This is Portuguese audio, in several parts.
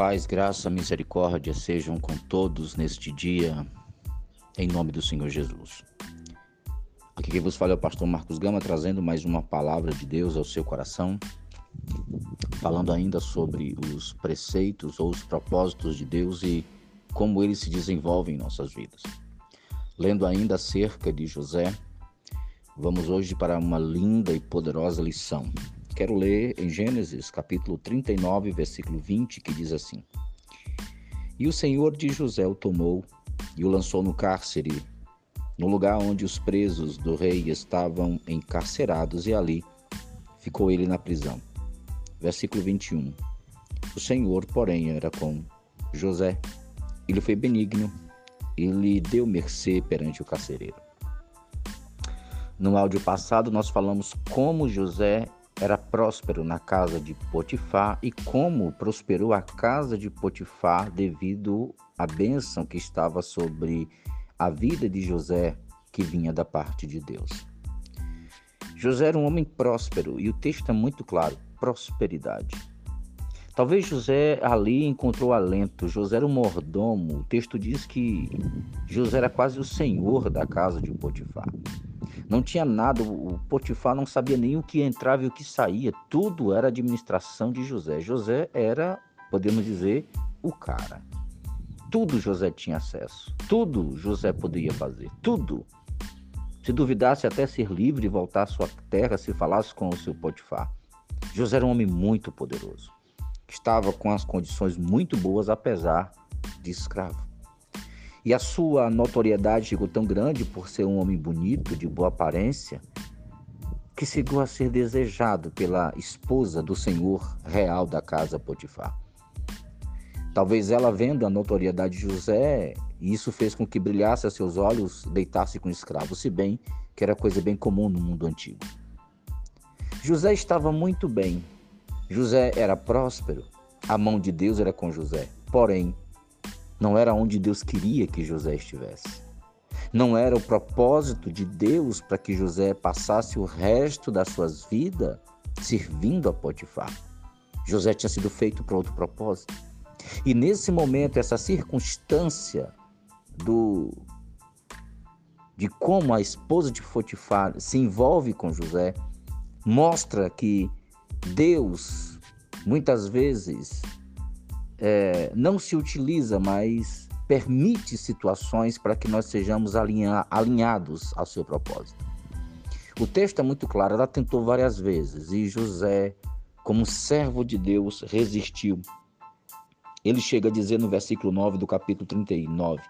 Paz, graça, misericórdia sejam com todos neste dia, em nome do Senhor Jesus. Aqui quem vos fala é o pastor Marcos Gama, trazendo mais uma palavra de Deus ao seu coração, falando ainda sobre os preceitos ou os propósitos de Deus e como eles se desenvolvem em nossas vidas. Lendo ainda acerca de José, vamos hoje para uma linda e poderosa lição quero ler em Gênesis, capítulo 39, versículo 20, que diz assim: E o Senhor de José o tomou e o lançou no cárcere, no lugar onde os presos do rei estavam encarcerados, e ali ficou ele na prisão. Versículo 21. O Senhor, porém, era com José. Ele foi benigno e lhe deu mercê perante o carcereiro. No áudio passado, nós falamos como José era próspero na casa de Potifar e como prosperou a casa de Potifar devido à bênção que estava sobre a vida de José, que vinha da parte de Deus. José era um homem próspero e o texto é muito claro: prosperidade. Talvez José ali encontrou alento. José era um mordomo. O texto diz que José era quase o senhor da casa de Potifar. Não tinha nada, o Potifar não sabia nem o que entrava e o que saía, tudo era administração de José. José era, podemos dizer, o cara. Tudo José tinha acesso, tudo José podia fazer, tudo. Se duvidasse até ser livre e voltar à sua terra se falasse com o seu Potifar. José era um homem muito poderoso, estava com as condições muito boas apesar de escravo. E a sua notoriedade ficou tão grande por ser um homem bonito, de boa aparência, que chegou a ser desejado pela esposa do senhor real da casa Potifar. Talvez ela, vendo a notoriedade de José, isso fez com que brilhasse a seus olhos deitar-se com escravo, se bem que era coisa bem comum no mundo antigo. José estava muito bem. José era próspero. A mão de Deus era com José. Porém, não era onde Deus queria que José estivesse. Não era o propósito de Deus para que José passasse o resto da sua vida servindo a Potifar. José tinha sido feito para outro propósito. E nesse momento, essa circunstância do de como a esposa de Potifar se envolve com José mostra que Deus muitas vezes é, não se utiliza, mas permite situações para que nós sejamos alinha, alinhados ao seu propósito. O texto é muito claro, ela tentou várias vezes e José, como servo de Deus, resistiu. Ele chega a dizer no versículo 9 do capítulo 39: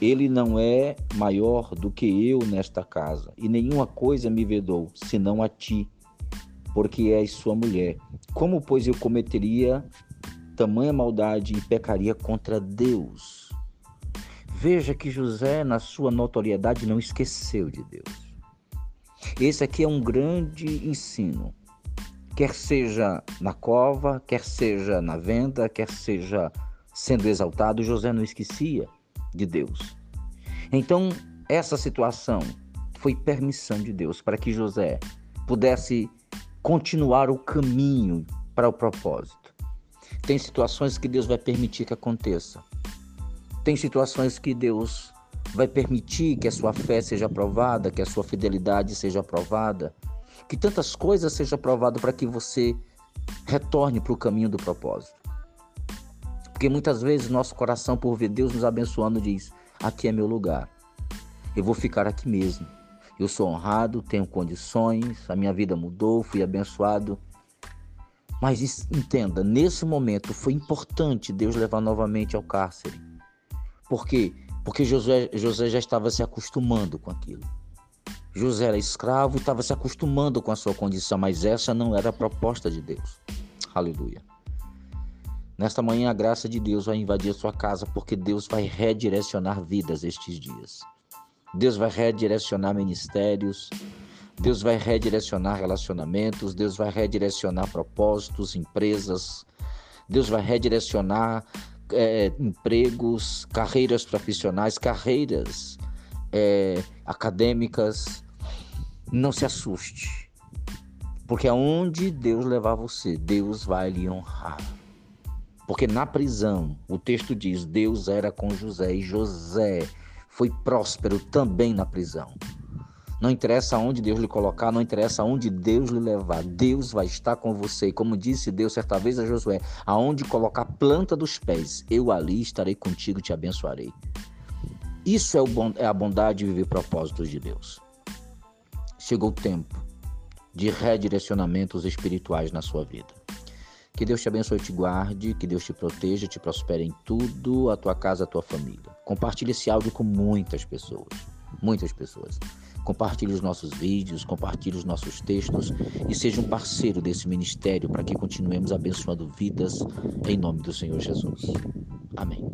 Ele não é maior do que eu nesta casa, e nenhuma coisa me vedou, senão a ti, porque és sua mulher. Como, pois, eu cometeria tamanha maldade e pecaria contra Deus. Veja que José, na sua notoriedade, não esqueceu de Deus. Esse aqui é um grande ensino. Quer seja na cova, quer seja na venda, quer seja sendo exaltado, José não esquecia de Deus. Então, essa situação foi permissão de Deus para que José pudesse continuar o caminho para o propósito. Tem situações que Deus vai permitir que aconteça. Tem situações que Deus vai permitir que a sua fé seja aprovada, que a sua fidelidade seja aprovada, que tantas coisas sejam aprovadas para que você retorne para o caminho do propósito. Porque muitas vezes nosso coração, por ver Deus nos abençoando, diz: aqui é meu lugar. Eu vou ficar aqui mesmo. Eu sou honrado, tenho condições, a minha vida mudou, fui abençoado. Mas entenda, nesse momento foi importante Deus levar novamente ao cárcere. Por quê? Porque José, José já estava se acostumando com aquilo. José era escravo e estava se acostumando com a sua condição, mas essa não era a proposta de Deus. Aleluia. Nesta manhã, a graça de Deus vai invadir a sua casa, porque Deus vai redirecionar vidas estes dias. Deus vai redirecionar ministérios, Deus vai redirecionar relacionamentos, Deus vai redirecionar propósitos, empresas, Deus vai redirecionar é, empregos, carreiras profissionais, carreiras é, acadêmicas. Não se assuste, porque aonde Deus levar você, Deus vai lhe honrar. Porque na prisão, o texto diz: Deus era com José e José foi próspero também na prisão. Não interessa onde Deus lhe colocar, não interessa onde Deus lhe levar, Deus vai estar com você. E como disse Deus certa vez a Josué: aonde colocar a planta dos pés, eu ali estarei contigo e te abençoarei. Isso é, é a bondade de viver propósitos de Deus. Chegou o tempo de redirecionamentos espirituais na sua vida. Que Deus te abençoe e te guarde, que Deus te proteja, te prospere em tudo, a tua casa, a tua família. Compartilhe esse áudio com muitas pessoas, muitas pessoas. Compartilhe os nossos vídeos, compartilhe os nossos textos e seja um parceiro desse ministério para que continuemos abençoando vidas em nome do Senhor Jesus. Amém.